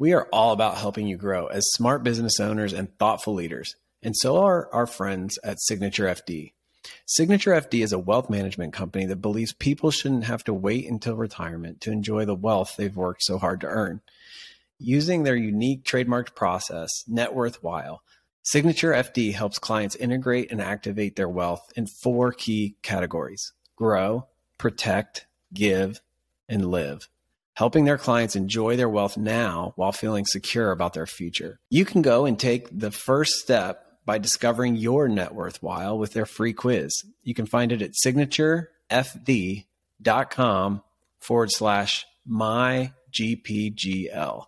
We are all about helping you grow as smart business owners and thoughtful leaders, and so are our friends at Signature FD. Signature FD is a wealth management company that believes people shouldn't have to wait until retirement to enjoy the wealth they've worked so hard to earn. Using their unique trademarked process, Net Worthwhile, Signature FD helps clients integrate and activate their wealth in four key categories grow, protect, give, and live, helping their clients enjoy their wealth now while feeling secure about their future. You can go and take the first step by discovering your net worth while with their free quiz. You can find it at signaturefd.com forward slash my GPGL.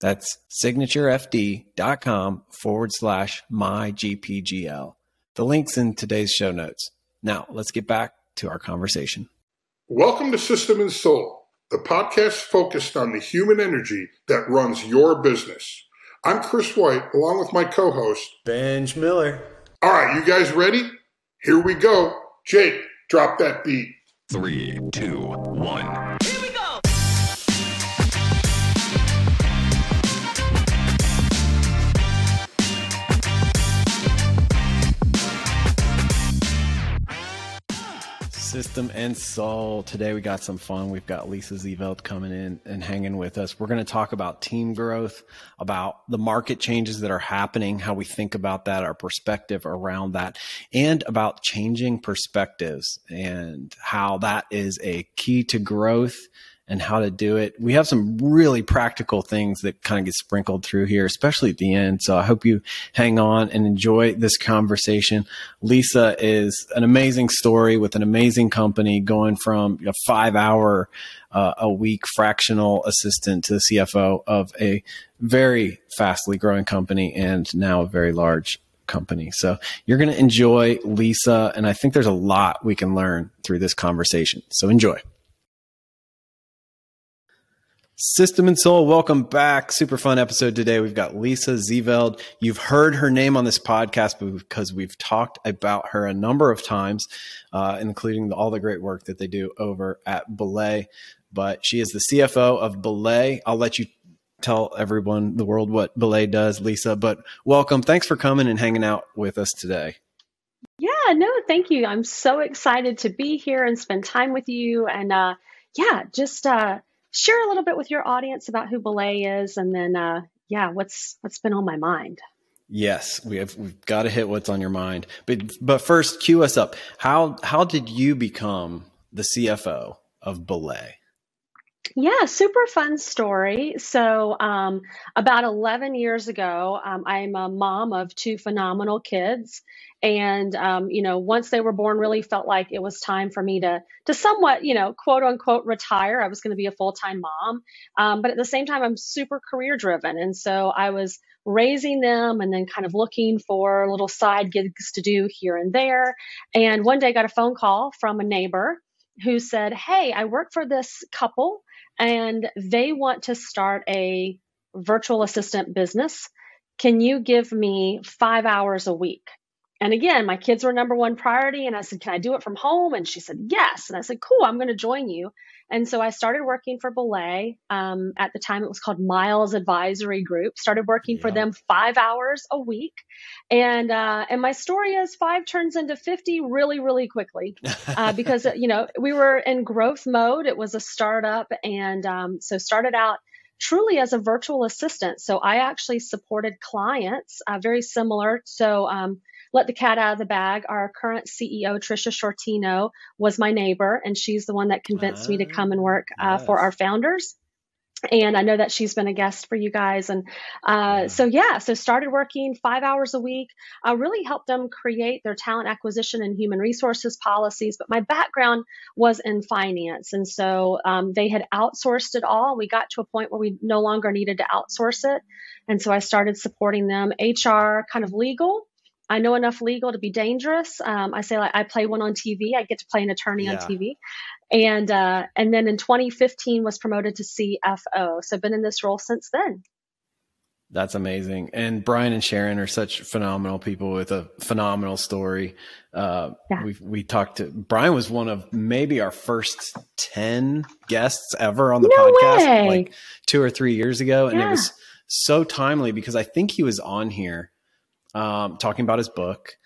That's signaturefd.com forward slash my GPGL. The link's in today's show notes. Now, let's get back to our conversation. Welcome to System and Soul, the podcast focused on the human energy that runs your business. I'm Chris White, along with my co host, Benj Miller. All right, you guys ready? Here we go. Jake, drop that beat. Three, two, one. System and Soul. Today we got some fun. We've got Lisa Zeveld coming in and hanging with us. We're going to talk about team growth, about the market changes that are happening, how we think about that, our perspective around that, and about changing perspectives and how that is a key to growth and how to do it. We have some really practical things that kind of get sprinkled through here, especially at the end. So I hope you hang on and enjoy this conversation. Lisa is an amazing story with an amazing company going from a five hour uh, a week fractional assistant to the CFO of a very fastly growing company and now a very large company. So you're going to enjoy Lisa. And I think there's a lot we can learn through this conversation. So enjoy. System and Soul, welcome back. Super fun episode today. We've got Lisa Zeveld. You've heard her name on this podcast because we've talked about her a number of times, uh, including all the great work that they do over at Belay. But she is the CFO of Belay. I'll let you tell everyone, the world, what Belay does, Lisa. But welcome. Thanks for coming and hanging out with us today. Yeah, no, thank you. I'm so excited to be here and spend time with you. And uh, yeah, just uh, share a little bit with your audience about who Belay is, and then uh, yeah, what's what's been on my mind. Yes, we have we've got to hit what's on your mind. But but first, cue us up. How how did you become the CFO of Belay? Yeah, super fun story. So, um, about 11 years ago, um, I'm a mom of two phenomenal kids. And, um, you know, once they were born, really felt like it was time for me to, to somewhat, you know, quote unquote retire. I was going to be a full time mom. Um, but at the same time, I'm super career driven. And so I was raising them and then kind of looking for little side gigs to do here and there. And one day I got a phone call from a neighbor who said, Hey, I work for this couple and they want to start a virtual assistant business. Can you give me five hours a week? And again, my kids were number one priority. And I said, Can I do it from home? And she said, Yes. And I said, Cool, I'm going to join you. And so I started working for Belay. Um, at the time, it was called Miles Advisory Group. Started working yeah. for them five hours a week, and uh, and my story is five turns into fifty really, really quickly, uh, because you know we were in growth mode. It was a startup, and um, so started out truly as a virtual assistant. So I actually supported clients uh, very similar. So um, let the cat out of the bag. Our current CEO, Tricia Sciortino, was my neighbor, and she's the one that convinced me to come and work uh, yes. for our founders and I know that she's been a guest for you guys. And uh, yeah. so, yeah, so started working five hours a week. I really helped them create their talent acquisition and human resources policies. But my background was in finance. And so um, they had outsourced it all. We got to a point where we no longer needed to outsource it. And so I started supporting them, HR, kind of legal. I know enough legal to be dangerous. Um, I say like I play one on TV. I get to play an attorney yeah. on TV, and uh, and then in 2015 was promoted to CFO. So I've been in this role since then. That's amazing. And Bryan and Shannon are such phenomenal people with a phenomenal story. Uh, yeah. we we talked to Bryan was one of maybe our first 10 guests ever on the no podcast, way. like two or three years ago. And yeah. it was so timely because I think he was on here, um, talking about his book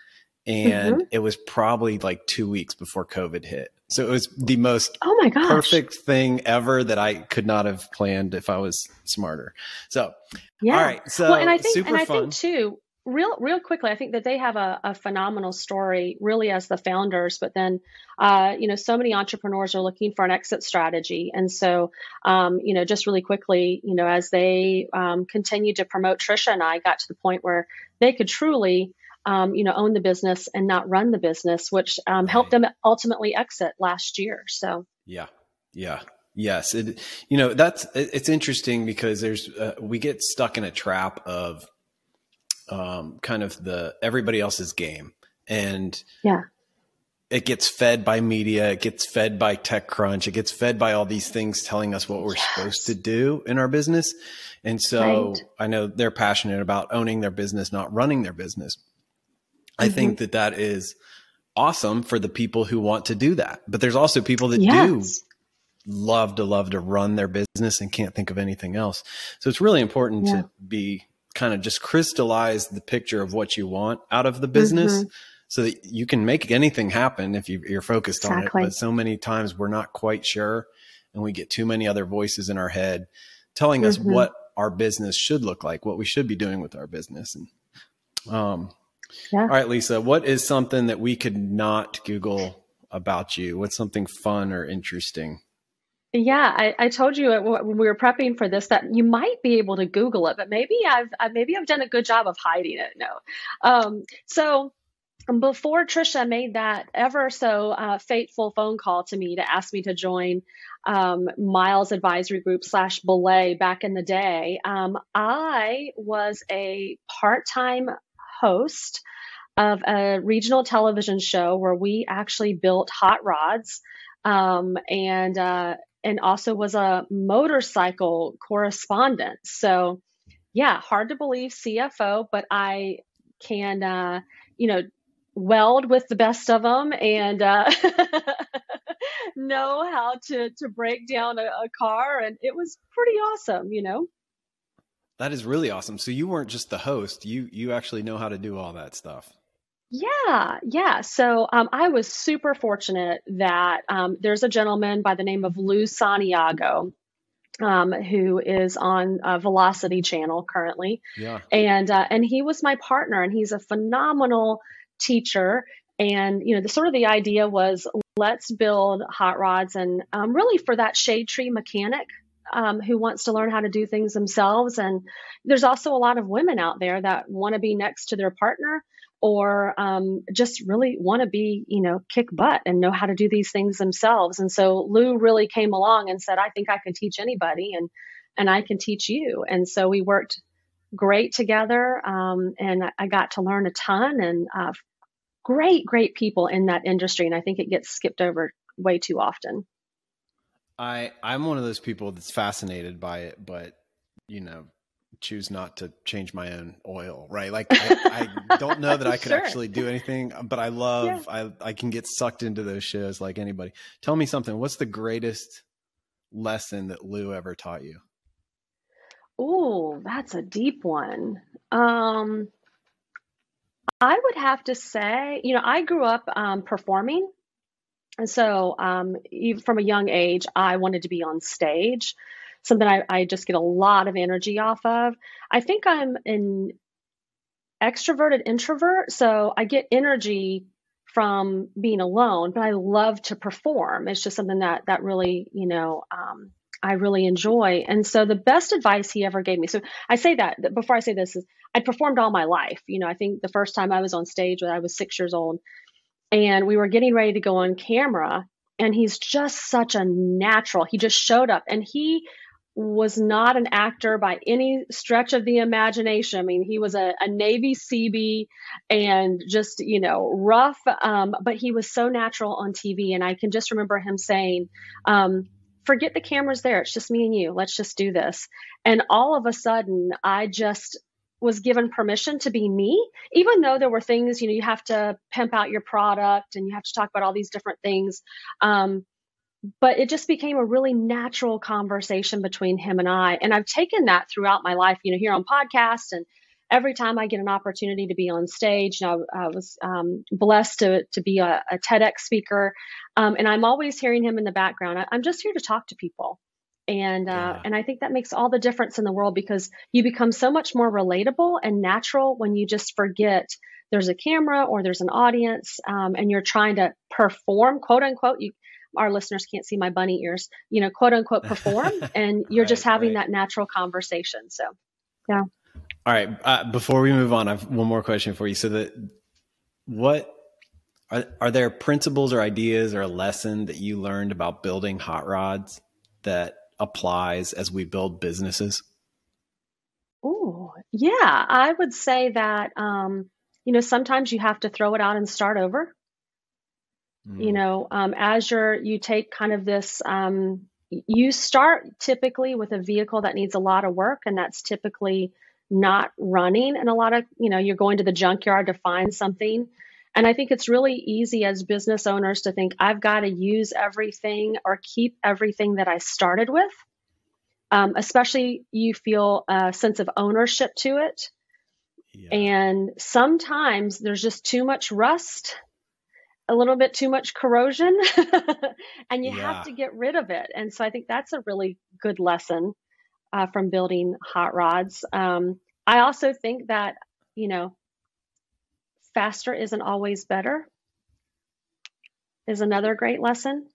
and mm-hmm. it was probably like two weeks before COVID hit. So it was the most oh my gosh. perfect thing ever that I could not have planned if I was smarter. So yeah. All right. So well, and I think and I fun. think too, real real quickly, I think that they have a, a phenomenal story, really as the founders. But then, uh, you know, so many entrepreneurs are looking for an exit strategy, and so, um, you know, just really quickly, you know, as they um, continued to promote, Tricia and I got to the point where they could truly um, you know, own the business and not run the business, which um, helped them ultimately exit last year. So yeah, yeah, yes, it, you know that's it, it's interesting because there's uh, we get stuck in a trap of um, kind of the everybody else's game, and yeah, it gets fed by media, it gets fed by TechCrunch, it gets fed by all these things telling us what we're yes. supposed to do in our business. And so right. I know they're passionate about owning their business, not running their business. I mm-hmm. think that that is awesome for the people who want to do that. But there's also people that yes. do love to love to run their business and can't think of anything else. So it's really important yeah. to be kind of just crystallize the picture of what you want out of the business mm-hmm. so that you can make anything happen if you, are focused exactly. on it. But so many times we're not quite sure and we get too many other voices in our head telling mm-hmm. us what our business should look like, what we should be doing with our business. And, um, yeah. All right, Lisa, what is something that we could not Google about you? What's something fun or interesting? Yeah, I, I told you when we were prepping for this that you might be able to Google it, but maybe I've maybe I've done a good job of hiding it. No, um, so before Tricia made that ever so uh, fateful phone call to me to ask me to join um, Miles Advisory Group slash Belay back in the day, um, I was a part time host of a regional television show where we actually built hot rods um, and uh, and also was a motorcycle correspondent. So yeah, hard to believe CFO, but I can uh, you know weld with the best of them and uh, know how to to break down a, a car, and it was pretty awesome, you know. That is really awesome. So you weren't just the host; you you actually know how to do all that stuff. Yeah, yeah. So um, I was super fortunate that um, there's a gentleman by the name of Lou Santiago. Um, who is on uh, Velocity Channel currently? Yeah, and uh, and he was my partner, and he's a phenomenal teacher. And you know, the sort of the idea was let's build hot rods, and um, really for that shade tree mechanic um, who wants to learn how to do things themselves. And there's also a lot of women out there that want to be next to their partner or um, just really want to be, you know, kick butt and know how to do these things themselves. And so Lou really came along and said, I think I can teach anybody and, and I can teach you. And so we worked great together. Um, and I got to learn a ton and uh, great, great people in that industry. And I think it gets skipped over way too often. I I'm one of those people that's fascinated by it, but you know, choose not to change my own oil, right? Like I, I don't know that I could sure. actually do anything, but I love yeah. I I can get sucked into those shows like anybody. Tell me something. What's the greatest lesson that Lou ever taught you? Oh, that's a deep one. Um I would have to say, you know, I grew up um, performing and so, um, even from a young age, I wanted to be on stage, something I, I just get a lot of energy off of. I think I'm an extroverted introvert, so I get energy from being alone, but I love to perform. It's just something that that really, you know, um, I really enjoy. And so the best advice he ever gave me. So I say that before I say this is I performed all my life. You know, I think the first time I was on stage when I was six years old, and we were getting ready to go on camera and he's just such a natural he just showed up and he was not an actor by any stretch of the imagination. I mean, he was a, a Navy Seabee and just, you know, rough, um, but he was so natural on TV. And I can just remember him saying, um, forget the cameras there. It's just me and you. Let's just do this. And all of a sudden, I just was given permission to be me, even though there were things, you know, you have to pimp out your product and you have to talk about all these different things. Um, but it just became a really natural conversation between him and I. And I've taken that throughout my life, you know, here on podcasts and every time I get an opportunity to be on stage. You know, I, was um, blessed to, to be a, a TEDx speaker. Um, and I'm always hearing him in the background. I, am just here to talk to people. And uh, yeah. and I think that makes all the difference in the world because you become so much more relatable and natural when you just forget there's a camera or there's an audience um, and you're trying to perform quote unquote you our listeners can't see my bunny ears, you know, quote unquote perform, and you're right, just having right. that natural conversation. So, yeah. All right. Uh, before we move on, I have one more question for you. So that what are, are there principles or ideas or a lesson that you learned about building hot rods that applies as we build businesses? Oh, yeah. I would say that, um, you know, sometimes you have to throw it out and start over. Mm. You know, um, as you're, you take kind of this, um, you start typically with a vehicle that needs a lot of work, and that's typically not running. And a lot of, you know, you're going to the junkyard to find something. And I think it's really easy as business owners to think, I've got to use everything or keep everything that I started with. Um, especially you feel a sense of ownership to it. Yeah. And sometimes there's just too much rust a little bit too much corrosion and you yeah. have to get rid of it. And so I think that's a really good lesson uh, from building hot rods. Um, I also think that, you know, faster isn't always better, is another great lesson.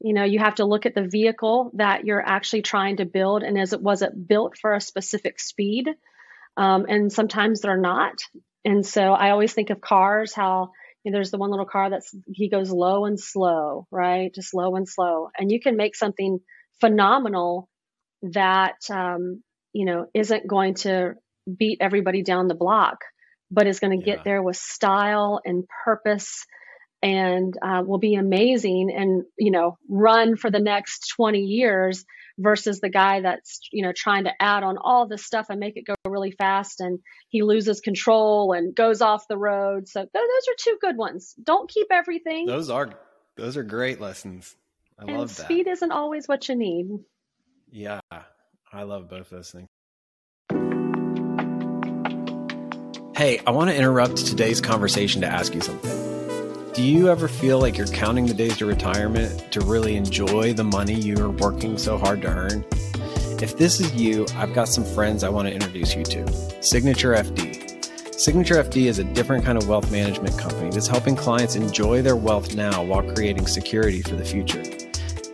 You know, you have to look at the vehicle that you're actually trying to build and is it was it built for a specific speed? Um, and sometimes they're not. And so I always think of cars, how there's the one little car that's he goes low and slow, right? Just low and slow, and you can make something phenomenal that um, you know isn't going to beat everybody down the block, but is going to yeah. get there with style and purpose and uh, will be amazing and you know run for the next 20 years versus the guy that's you know trying to add on all this stuff and make it go really fast and he loses control and goes off the road. So th- those are two good ones. Don't keep everything. Those are those are great lessons. I and love that. speed isn't always what you need. Yeah i love both those things. Hey i want to interrupt today's conversation to ask you something do you ever feel like you're counting the days to retirement to really enjoy the money you're working so hard to earn? If this is you, I've got some friends I want to introduce you to Signature FD. Signature FD is a different kind of wealth management company that's helping clients enjoy their wealth now while creating security for the future.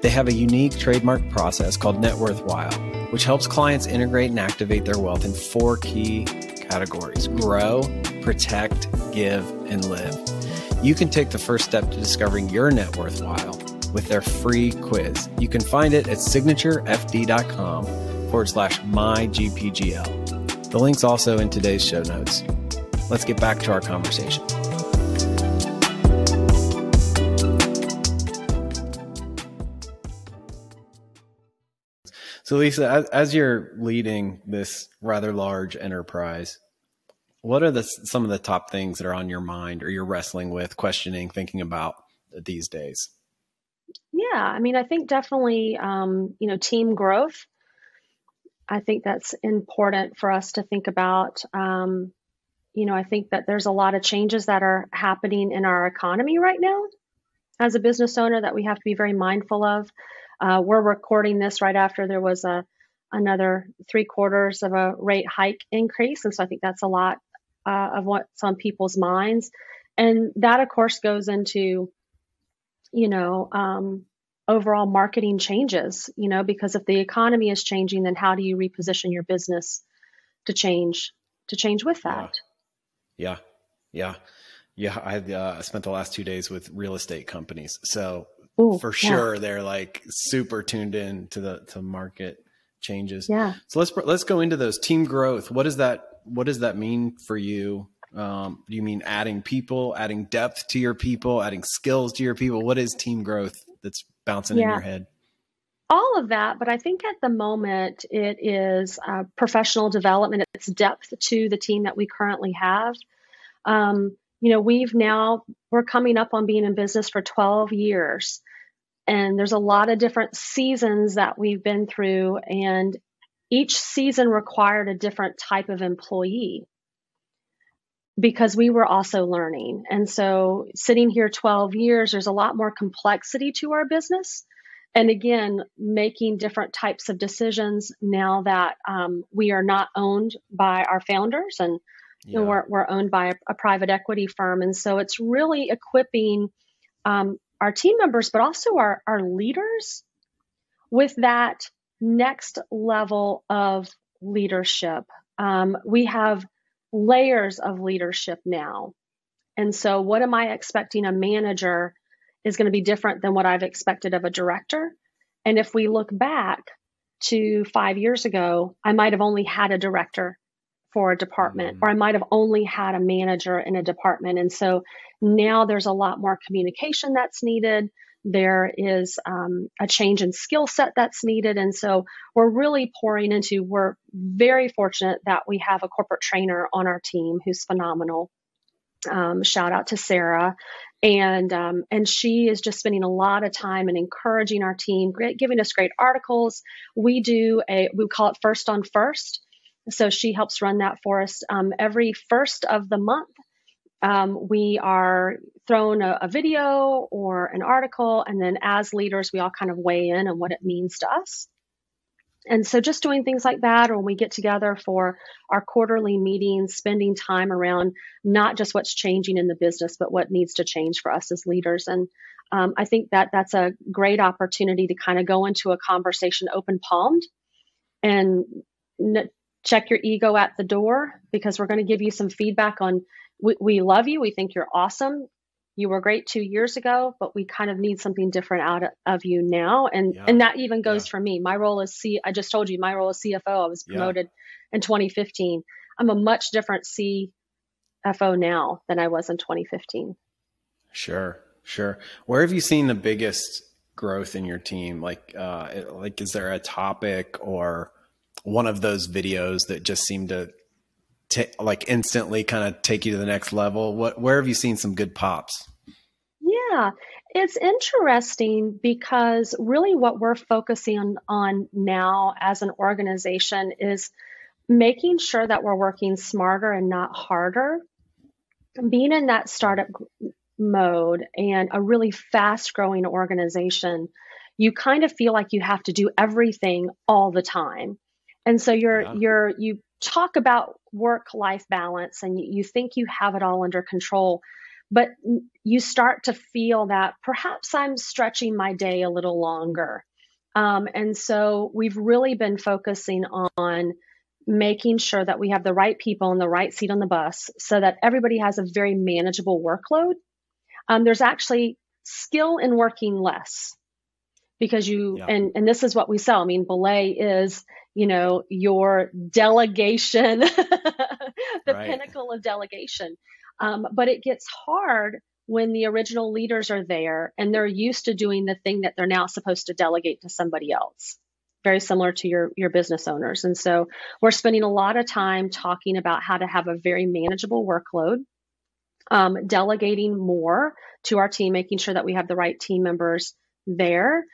They have a unique trademark process called Net Worthwhile, which helps clients integrate and activate their wealth in four key categories grow, protect, give, and live you can take the first step to discovering your net worthwhile with their free quiz. You can find it at signaturefd.com forward slash mygpgl. The link's also in today's show notes. Let's get back to our conversation. So, Lisa, as, as, you're leading this rather large enterprise, what are the some of the top things that are on your mind or you're wrestling with, questioning, thinking about these days? Yeah, I mean, I think definitely, um, you know, team growth. I think that's important for us to think about. Um, you know, I think that there's a lot of changes that are happening in our economy right now as a business owner that we have to be very mindful of. Uh, we're recording this right after there was a another three quarters of a rate hike increase, and so I think that's a lot uh, of what's on people's minds. And that, of course, goes into, you know, um, overall marketing changes, you know, because if the economy is changing, then how do you reposition your business to change, to change with that? Yeah. Yeah. Yeah. I uh, spent the last two days with real estate companies. So Ooh, for sure, yeah. they're like super tuned in to the, to market changes. Yeah. So let's, let's go into those team growth. What does that what does that mean for you? Um, do you mean adding people, adding depth to your people, adding skills to your people? What is team growth that's bouncing yeah. in your head? all of that, but I think at the moment it is uh, professional development. It's depth to the team that we currently have. Um, you know, we've now we're coming up on being in business for 12 years, and there's a lot of different seasons that we've been through, and each season required a different type of employee because we were also learning. And so, sitting here 12 years, there's a lot more complexity to our business and again, making different types of decisions now that um, we are not owned by our founders and yeah. you know, we're, we're owned by a, a, private equity firm. And so it's really equipping um, our team members, but also our, our leaders with that next level of leadership. Um, we have layers of leadership now. And so, what am I expecting a manager is going to be different than what I've expected of a director. And if we look back to five years ago, I might have only had a director for a department, mm-hmm. or I might have only had a manager in a department. And so now there's a lot more communication that's needed. There is um, a change in skill set that's needed. And so we're really pouring into, we're very fortunate that we have a corporate trainer on our team who's phenomenal. Um, shout out to Sarah and um, and she is just spending a lot of time and encouraging our team, giving us great articles. We do a we call it first on first, so she helps run that for us um, every first of the month. Um, we are thrown a, a, video or an article, and then as leaders, we all kind of weigh in on what it means to us. And so just doing things like that, or when we get together for our quarterly meetings, spending time around not just what's changing in the business, but what needs to change for us as leaders. And um, I think that that's a great opportunity to kind of go into a conversation open palmed and n- check your ego at the door because we're going to give you some feedback on we, we love you. We think you're awesome you were great two years ago, but we kind of need something different out of you now. And yeah. and that even goes yeah. for me. My role is C. I just told you my role is CFO. I was promoted yeah. in 2015. I'm a much different CFO now than I was in 2015. Sure, sure. Where have you seen the biggest growth in your team? Like, uh, like is there a topic or one of those videos that just seemed to t- like instantly kind of take you to the next level? What where have you seen some good pops? Yeah, it's interesting because really what we're focusing on now as an organization is making sure that we're working smarter and not harder. Being in that startup mode and a really fast growing organization, you kind of feel like you have to do everything all the time. And so you're yeah. you're you talk about work life balance and you, think you have it all under control, but you start to feel that perhaps I'm stretching my day a little longer. Um, and so we've really been focusing on making sure that we have the right people in the right seat on the bus so that everybody has a very manageable workload. Um, there's actually skill in working less because you yeah. and and this is what we sell. I mean, belay is you know your delegation, the right. pinnacle of delegation. Um, but it gets hard when the original leaders are there and they're used to doing the thing that they're now supposed to delegate to somebody else very similar to your your business owners and so we're spending a lot of time talking about how to have a very manageable workload um, delegating more to our team making sure that we have the right team members there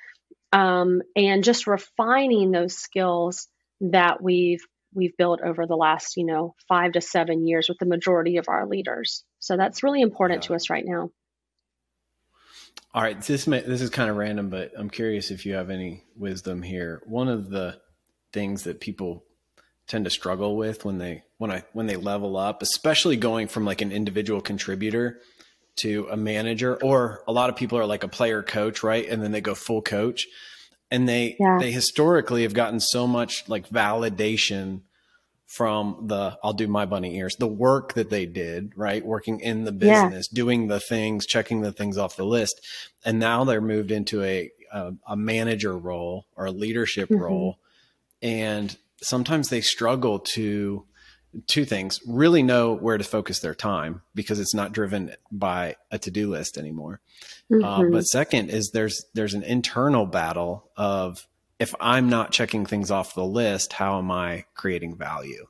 um, and just refining those skills that we've we've built over the last you know five to seven years with the majority of our leaders. So that's really important yeah. to us right now. All right, this may, this is kind of random, but I'm curious if you have any wisdom here. One of the things that people tend to struggle with when they when I when they level up, especially going from like an individual contributor to a manager or a lot of people are like a player coach right and then they go full coach and they yeah. they historically have gotten so much like validation from the I'll do my bunny ears the work that they did right working in the business yeah. doing the things checking the things off the list and now they're moved into a a, a manager role or a leadership mm-hmm. role and sometimes they struggle to two things really know where to focus their time because it's not driven by a to-do list anymore uh, mm-hmm. but second is there's there's an internal battle of if I'm not checking things off the list, how am I creating value?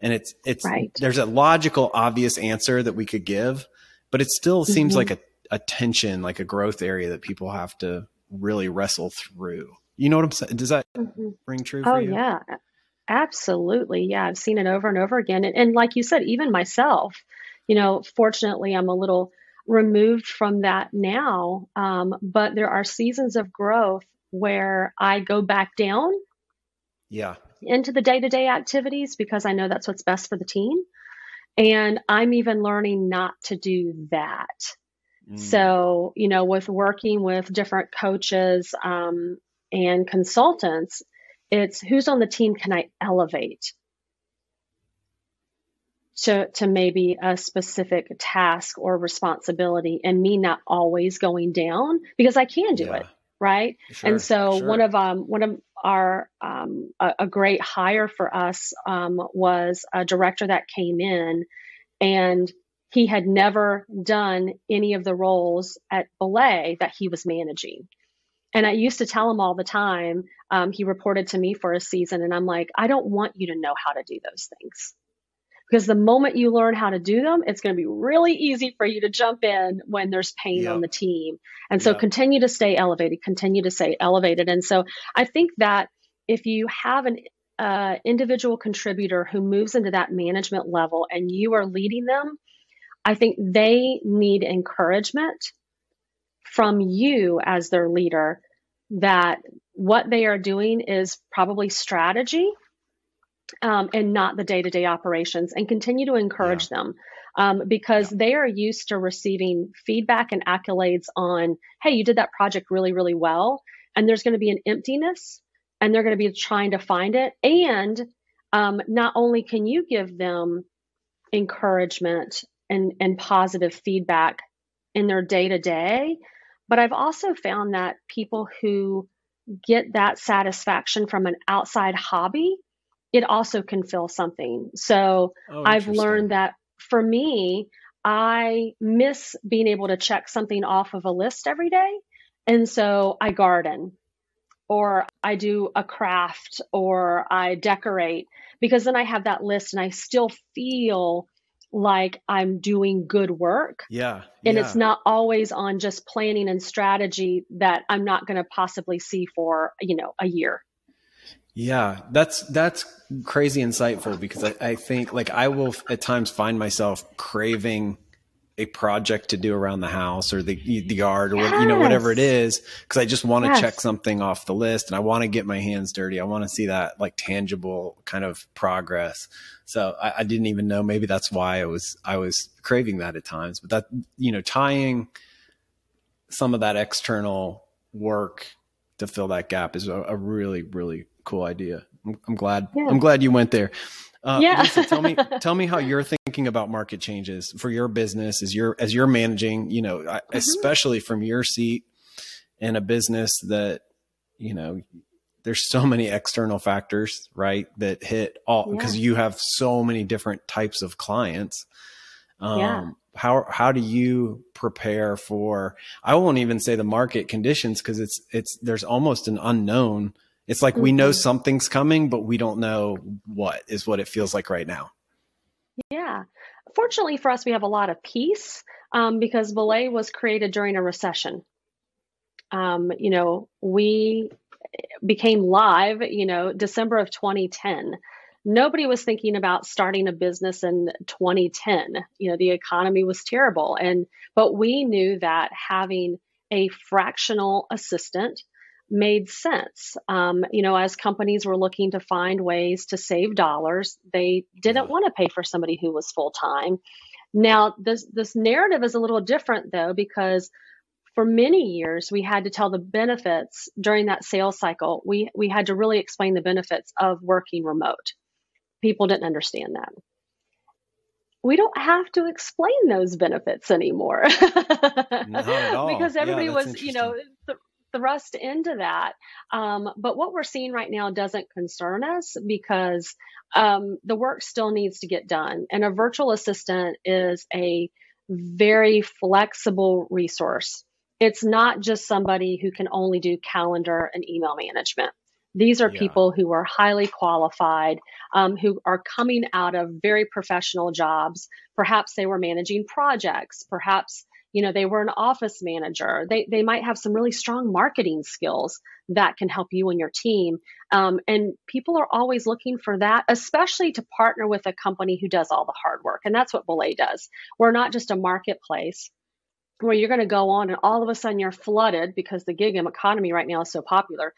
And it's it's right. there's a logical, obvious answer that we could give, but it still seems mm-hmm. like a, a tension, like a growth area that people have to really wrestle through. You know what I'm saying? Does that mm-hmm. ring true oh, you? yeah. Absolutely. Yeah. I've seen it over and over again. And, and like you said, even myself, you know, fortunately, I'm a little removed from that now. Um, but there are seasons of growth where I go back down. Yeah. Into the day to day activities because I know that's what's best for the team. And I'm even learning not to do that. Mm. So, you know, with working with different coaches um, and consultants, it's who's on the team can I elevate to, to maybe a specific task or responsibility and me not always going down because I can do yeah. it. Right. Sure, and so sure. one of, um, one of our, um, a, a great hire for us, um, was a director that came in and he had never done any of the roles at Belay that he was managing. And I used to tell him all the time, um, he reported to me for a season, and I'm like, I don't want you to know how to do those things. Because the moment you learn how to do them, it's going to be really easy for you to jump in when there's pain on the team. And so continue to stay elevated, continue to stay elevated. And so I think that if you have an uh, individual contributor who moves into that management level and you are leading them, I think they need encouragement from you as their leader that what they are doing is probably strategy um, and not the day to day operations, and continue to encourage yeah. them um, because yeah. they are used to receiving feedback and accolades on, hey, you did that project really, really well. And there's going to be an emptiness, and they're going to be trying to find it. And um, not only can you give them encouragement and, and positive feedback in their day to day. But I've also found that people who get that satisfaction from an outside hobby, it also can fill something. So oh, I've learned that for me, I miss being able to check something off of a list every day. And so I garden or I do a craft or I decorate because then I have that list and I still feel like I'm doing good work. Yeah. And yeah. it's not always on just planning and strategy that I'm not going to possibly see for, you know, a year. Yeah, that's that's crazy insightful because I, I think like I will at times find myself craving a project to do around the house or the the yard or yes. you know whatever it is because I just want to yes. check something off the list and I want to get my hands dirty. I want to see that like tangible kind of progress. So I, I, didn't even know maybe that's why I was I was craving that at times. But that you know tying some of that external work to fill that gap is a, a really really cool idea. I'm, I'm glad yeah. I'm glad you went there. Uh, yeah. Lisa, tell me, tell me how you're thinking about market changes for your business as you're as you're managing. You know, mm-hmm. especially from your seat in a business that you know there's so many external factors, right, that hit all because yeah. you have so many different types of clients. Um, yeah. How how do you prepare for? I won't even say the market conditions because it's it's there's almost an unknown it's like mm-hmm. we know mm-hmm. something's coming, but we don't know what is what it feels like right now. Yeah. Fortunately for us, we have a lot of peace um, because Belay was created during a recession. Um, you know, we became live, you know, December of 2010. Nobody was thinking about starting a business in 2010. You know, the economy was terrible. And, but we knew that having a fractional assistant made sense. Um, you know, as companies were looking to find ways to save dollars, they didn't want to pay for somebody who was full time. Now, this this narrative is a little different though because for many years we had to tell the benefits during that sales cycle. We we had to really explain the benefits of working remote. People didn't understand that. We don't have to explain those benefits anymore. because everybody yeah, was, you know, thrust into that. Um, but what we're seeing right now doesn't concern us because um, the work still needs to get done. And a virtual assistant is a very flexible resource. It's not just somebody who can only do calendar and email management. These are Yeah. people who are highly qualified, um, who are coming out of very professional jobs. Perhaps they were managing projects. Perhaps you know they were an office manager. They they might have some really strong marketing skills that can help you and your team. Um, and people are always looking for that, especially to partner with a company who does all the hard work. And that's what Belay does. We're not just a marketplace where you're going to go on and all of a sudden you're flooded because the gig economy right now is so popular.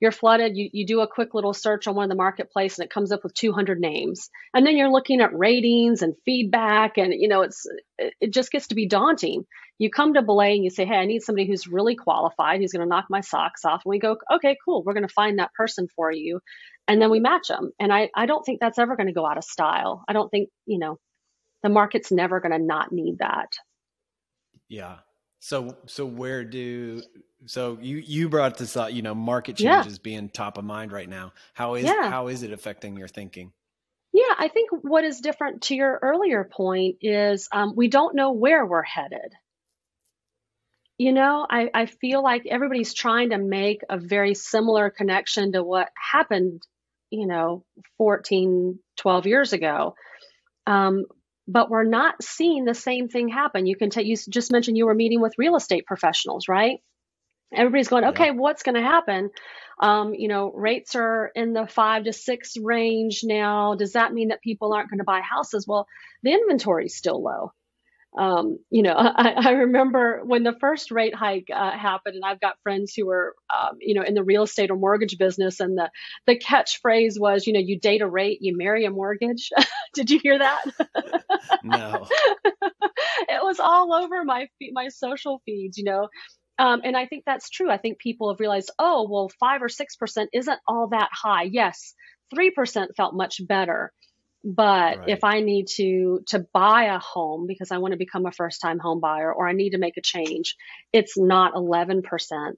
You're flooded. You, you do a quick little search on one of the marketplace and it comes up with 200 names. And then you're looking at ratings and feedback and, you know, it's, it just gets to be daunting. You come to Belay and you say, Hey, I need somebody who's really qualified, who's going to knock my socks off. And we go, okay, cool. We're going to find that person for you. And then we match them. And I, I don't think that's ever going to go out of style. I don't think, you know, the market's never going to not need that. Yeah. So so where do so you you brought this up, you know, market Yeah. changes being top of mind right now. How is Yeah. how is it affecting your thinking? Yeah, I think what is different to your earlier point is um, we don't know where we're headed. You know, I, I feel like everybody's trying to make a very similar connection to what happened, you know, 14, 12 years ago. Um, but we're not seeing the same thing happen. You can tell, you just mentioned you were meeting with real estate professionals, right? Everybody's going, Yeah. okay, what's going to happen? Um, you know, rates are in the five to six range now. Does that mean that people aren't going to buy houses? Well, the inventory is still low. Um, you know, I, I remember when the first rate hike uh, happened, and I've got friends who were, um, you know, in the real estate or mortgage business, and the the catchphrase was, you know, you date a rate, you marry a mortgage. Did you hear that? No. it was all over my my social feeds, you know. Um, and I think that's true. I think people have realized, oh, well, five or six percent isn't all that high. Yes, three percent felt much better. But Right. if I need to to buy a home because I want to become a first time home buyer or I need to make a change, it's not 11%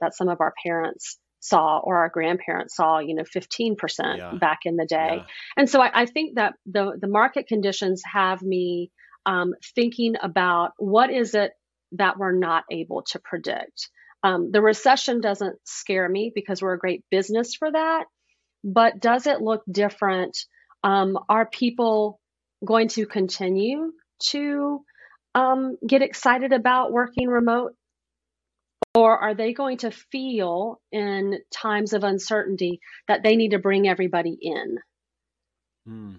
that some of our parents saw or our grandparents saw, you know, 15% Yeah. back in the day. Yeah. And so I, I think that the the market conditions have me um, thinking about what is it that we're not able to predict. Um, the recession doesn't scare me because we're a great business for that, but does it look different? Um, are people going to continue to um, get excited about working remote? Or are they going to feel in times of uncertainty that they need to bring everybody in? Hmm.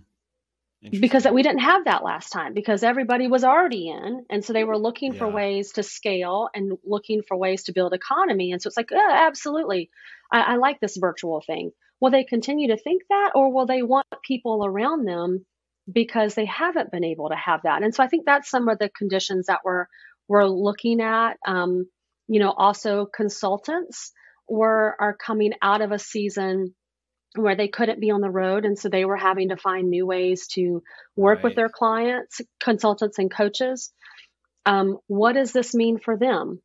Because we didn't have that last time because everybody was already in and so they were looking for ways to scale and looking for ways to build economy and so it's like yeah, absolutely. I, I like this virtual thing. Will they continue to think that or will they want people around them because they haven't been able to have that? And so i think that's some of the conditions that we're we're looking at. Um, you know also consultants were are coming out of a season where they couldn't be on the road and so they were having to find new ways to work with their clients consultants and coaches. Um, what does this mean for them?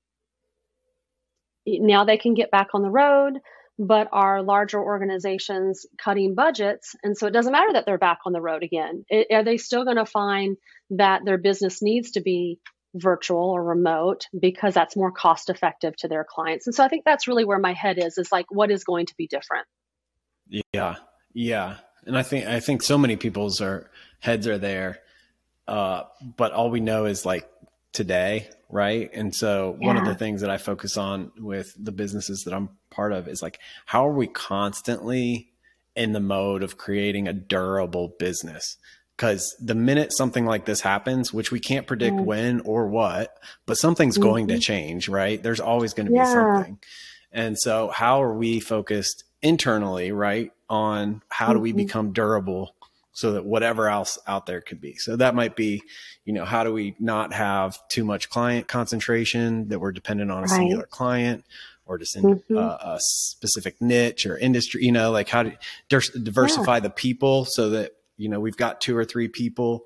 Now they can get back on the road but are larger organizations cutting budgets and so it doesn't matter that they're back on the road again. I- are they still going to find that their business needs to be virtual or remote because that's more cost effective to their clients? And so i think that's really where my head is is like what is going to be different Yeah, yeah, and I think I think so many people's are heads are there, uh, but all we know is like today, right? And so one of the things that I focus on with the businesses that I'm part of is like how are we constantly in the mode of creating a durable business? Because the minute something like this happens, which we can't predict Mm. when or what, but something's going to Mhm. change, right? There's always going to be something. And so, how are we focused internally, right, on how do we Mhm. become durable so that whatever else out there could be? So, that might be, you know, how do we not have too much client concentration that we're dependent on a Right. singular client or just in Mhm. uh, a specific niche or industry, you know, like how to diversify the people so that, you know, we've got two or three people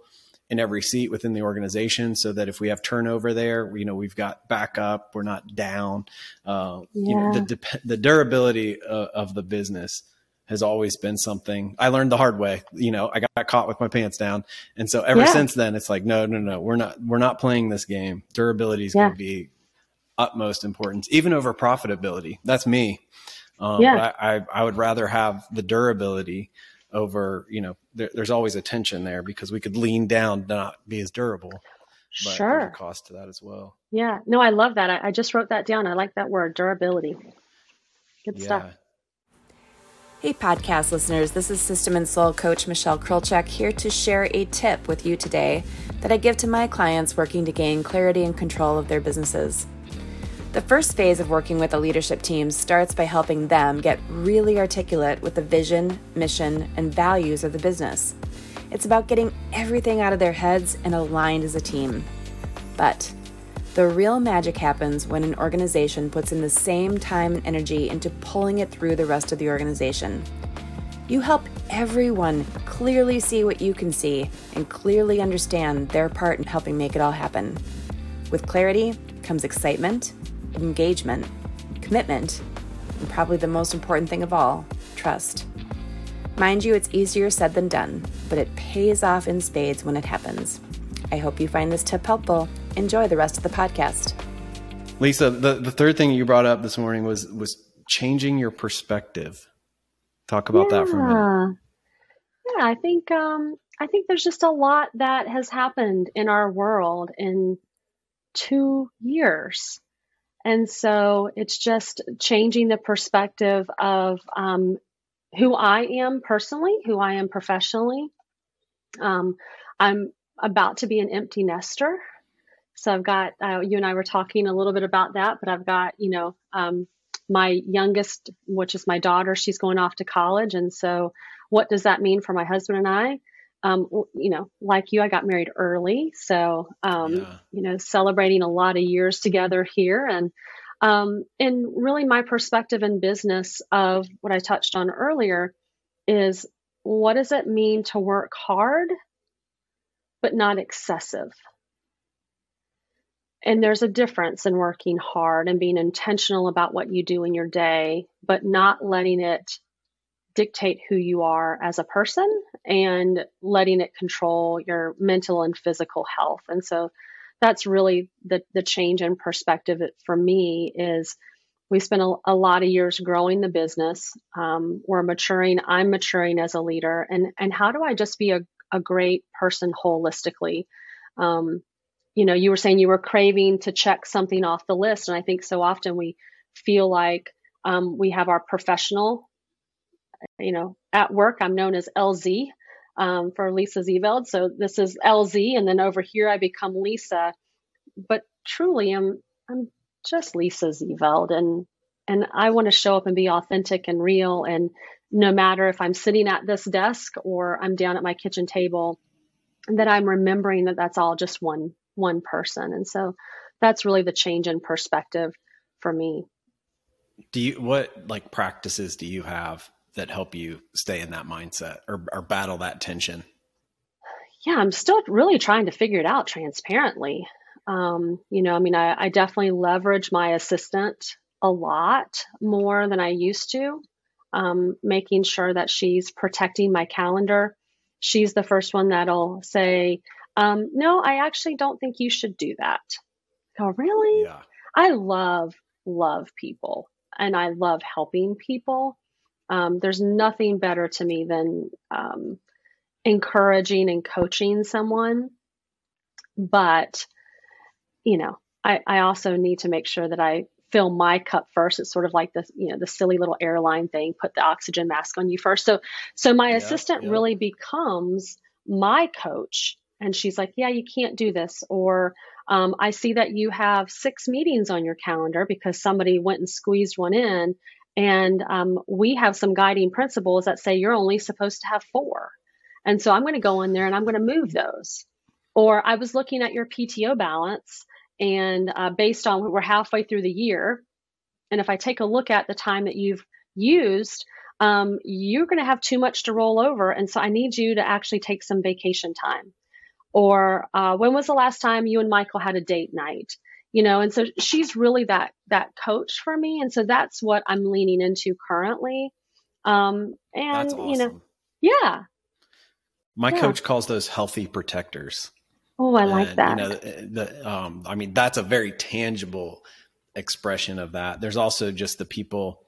in every seat within the organization so that if we have turnover there, you know, we've got backup, we're not down. Uh, You know, the, Yeah. the durability of, of the business has always been something I learned the hard way. You know, I got caught with my pants down. And so ever Yeah. since then, it's like, no, no, no, we're not, we're not playing this game. Durability is Yeah. going to be utmost importance, even over profitability. That's me. Um, yeah. I, I, I would rather have the durability over, you know, there, there's always a tension there because we could lean down, not be as durable. But sure. There's a cost to that as well. Yeah. No, I love that. I, I just wrote that down. I like that word, durability. Good yeah. stuff. Hey, podcast listeners, this is System and Soul coach Michelle Krolchak here to share a tip with you today that I give to my clients working to gain clarity and control of their businesses. The first phase of working with a leadership team starts by helping them get really articulate with the vision, mission, and values of the business. It's about getting everything out of their heads and aligned as a team. But the real magic happens when an organization puts in the same time and energy into pulling it through the rest of the organization. You help everyone clearly see what you can see and clearly understand their part in helping make it all happen. With clarity comes excitement, engagement, commitment, and probably the most important thing of all trust. Mind you, it's easier said than done, but it pays off in spades when it happens. I hope you find this tip helpful. Enjoy the rest of the podcast. Lisa, the, the third thing you brought up this morning was was changing your perspective. Talk about yeah. that for a minute. Yeah, I think um, I think there's just a lot that has happened in our world in two years. And so it's just changing the perspective of um, who I am personally, who I am professionally. Um, I'm about to be an empty nester. So I've got, uh, you and I were talking a little bit about that, but I've got, you know, um, my youngest, which is my daughter, she's going off to college. And so what does that mean for my husband and I? Um, you know, like you, I got married early. So, um, yeah. you know, celebrating a lot of years together here. And, um, and really my perspective in business of what I touched on earlier is what does it mean to work hard but not excessive. And there's a difference in working hard and being intentional about what you do in your day, but not letting it dictate who you are as a person and letting it control your mental and physical health. And so that's really the, the change in perspective for me is we spent a, a lot of years growing the business. Um, we're maturing. I'm maturing as a leader. And, and how do I just be a, a great person holistically. Um, you know, you were saying you were craving to check something off the list. And I think so often we feel like um, we have our professional, you know, at work, I'm known as LZ um, for Lisa Zeveld. So this is LZ. And then over here, I become Lisa. But truly, I'm, I'm just Lisa Zeveld. And, and I want to show up and be authentic and real and no matter if I'm sitting at this desk or I'm down at my kitchen table, that I'm remembering that that's all just one one person. And so that's really the change in perspective for me. Do you what like practices do you have that help you stay in that mindset or, or battle that tension? Yeah, I'm still really trying to figure it out transparently. Um, you know, I mean, I, I definitely leverage my assistant a lot more than I used to um, making sure that she's protecting my calendar. She's the first one that'll say, um, No, I actually don't think you should do that. Oh, really? Yeah. I love, love people and I love helping people. Um, there's nothing better to me than um, encouraging and coaching someone. But, you know, I, I also need to make sure that I fill my cup first. It's sort of like the you know the silly little airline thing. Put the oxygen mask on you first. So so my yeah, assistant yeah. really becomes my coach, and she's like, yeah, you can't do this, or um, I see that you have six meetings on your calendar because somebody went and squeezed one in, and um, we have some guiding principles that say you're only supposed to have four. And so I'm going to go in there and I'm going to move those. Or I was looking at your PTO balance and uh, based on we're halfway through the year, and if I take a look at the time that you've used, um, you're going to have too much to roll over. And so I need you to actually take some vacation time. Or uh, when was the last time you and Michael had a date night? You know, and so she's really that that coach for me, and so that's what I'm leaning into currently. Um, and awesome. you know, yeah. My yeah. coach calls those healthy protectors. Oh, I like and, that. You know, the, the, um, I mean, that's a very tangible expression of that. There's also just the people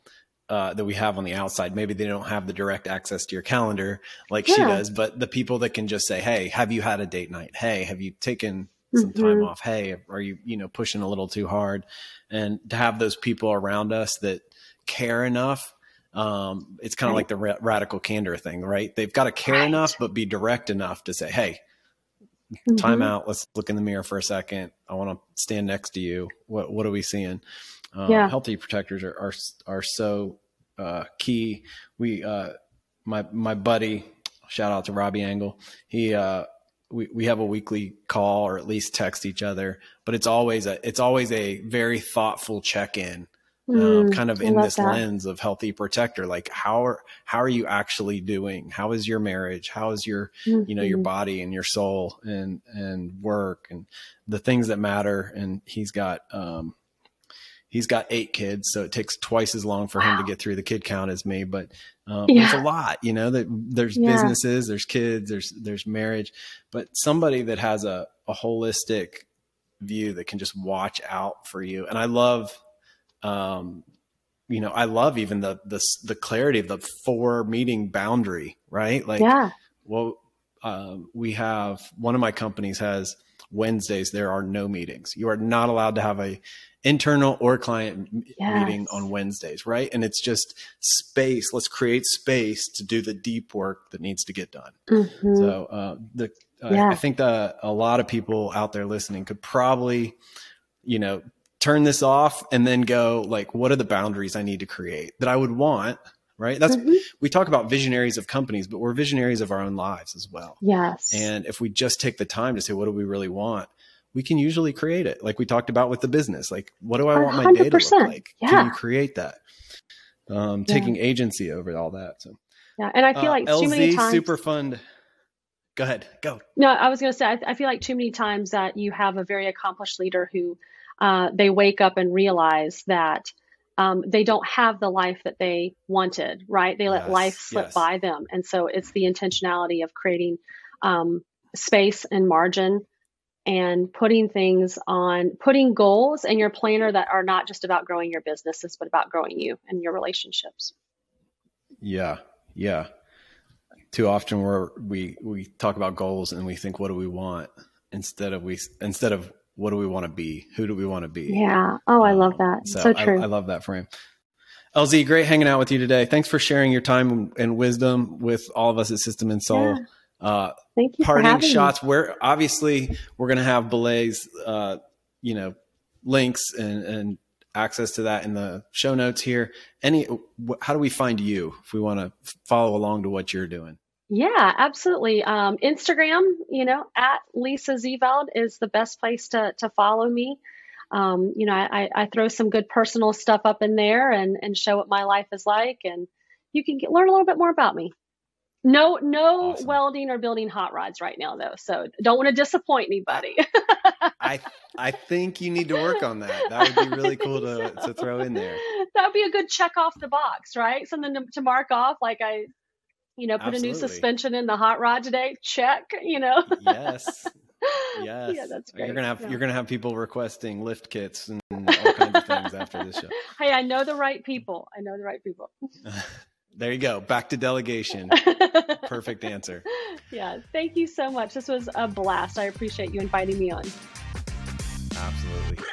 uh, that we have on the outside. Maybe they don't have the direct access to your calendar like she does, but the people that can just say, "Hey, have you had a date night? Hey, have you taken some time Mhm. off? Hey, are you you know pushing a little too hard?" And to have those people around us that care enough. Um, it's kind of Right. like the ra- radical candor thing, right? They've got to care Right. enough, but be direct enough to say, "Hey, time Mhm. out. Let's look in the mirror for a second. I want to stand next to you. What what are we seeing? Um, Yeah. Healthy protectors are are are so uh, key. We uh, my my buddy, shout out to Robbie Angle. He uh, we we have a weekly call or at least text each other, but it's always a it's always a very thoughtful check in um, Mm, kind of I in this that. lens of healthy protector. Like how are how are you actually doing? How is your marriage? How is your you know your Mhm. body and your soul and and work and the things that matter? And he's got um he's got eight kids so it takes twice as long for him to get through the kid count as me but um, Yeah. it's a lot you know that there's Yeah. businesses there's kids there's there's marriage but somebody that has a, a holistic view that can just watch out for you and i love um you know i love even the the the clarity of the four meeting boundary right like yeah. well um, we have one of my companies has wednesdays there are no meetings you are not allowed to have a internal or client Yes. meeting on wednesdays right and it's just space let's create space to do the deep work that needs to get done Mhm. so uh, the uh, Yeah. I think that a lot of people out there listening could probably, you know, turn this off and then go like, what are the boundaries I need to create that I would want? Right. That's Mhm. we talk about visionaries of companies, but we're visionaries of our own lives as well. Yes. And if we just take the time to say, what do we really want? We can usually create it. Like we talked about with the business. Like, what do I want my day to look like? Yeah. Can you create that? Um, Yeah. taking agency over all that. So yeah. And I feel uh, like LZ too many times. super fun. Go ahead. Go. No, I was going to say, I, I feel like too many times that you have a very accomplished leader who uh, they wake up and realize that um, they don't have the life that they wanted, right? They let Yes, life slip yes. by them. And so it's the intentionality of creating um, space and margin and putting things on, putting goals in your planner that are not just about growing your businesses, but about growing you and your relationships. Yeah, yeah. Too often we're we we talk about goals and we think what do we want instead of we instead of what do we want to be? Who do we want to be? Yeah. Oh, I love that. So, I, true. I love that frame. LZ, great hanging out with you today. Thanks for sharing your time and wisdom with all of us at System and Soul. Uh, Thank you for parting having me. shots. Where obviously we're going to have Belay's, uh, you know, links and, and access to that in the show notes here. Any, how do we find you if we want to follow along to what you're doing? Yeah, absolutely. Um, Instagram, you know, at Lisa Zeveld is the best place to to follow me. Um, you know, I, I throw some good personal stuff up in there and and show what my life is like, and you can get, learn a little bit more about me. No, no Awesome. welding or building hot rods right now, though. So don't want to disappoint anybody. I, I think you need to work on that. That would be really cool to, to throw in there. that would be a good check off the box, right? Something to, to mark off, like I, you know, put a new suspension in the hot rod today. Check, you know. Yes. Yes. Yeah, that's great. You're gonna have Yeah. you're gonna have people requesting lift kits and all kinds of things after this show. Hey, I know the right people. I know the right people. There you go. Back to delegation. Perfect answer. Yeah, thank you so much. This was a blast. I appreciate you inviting me on. Absolutely.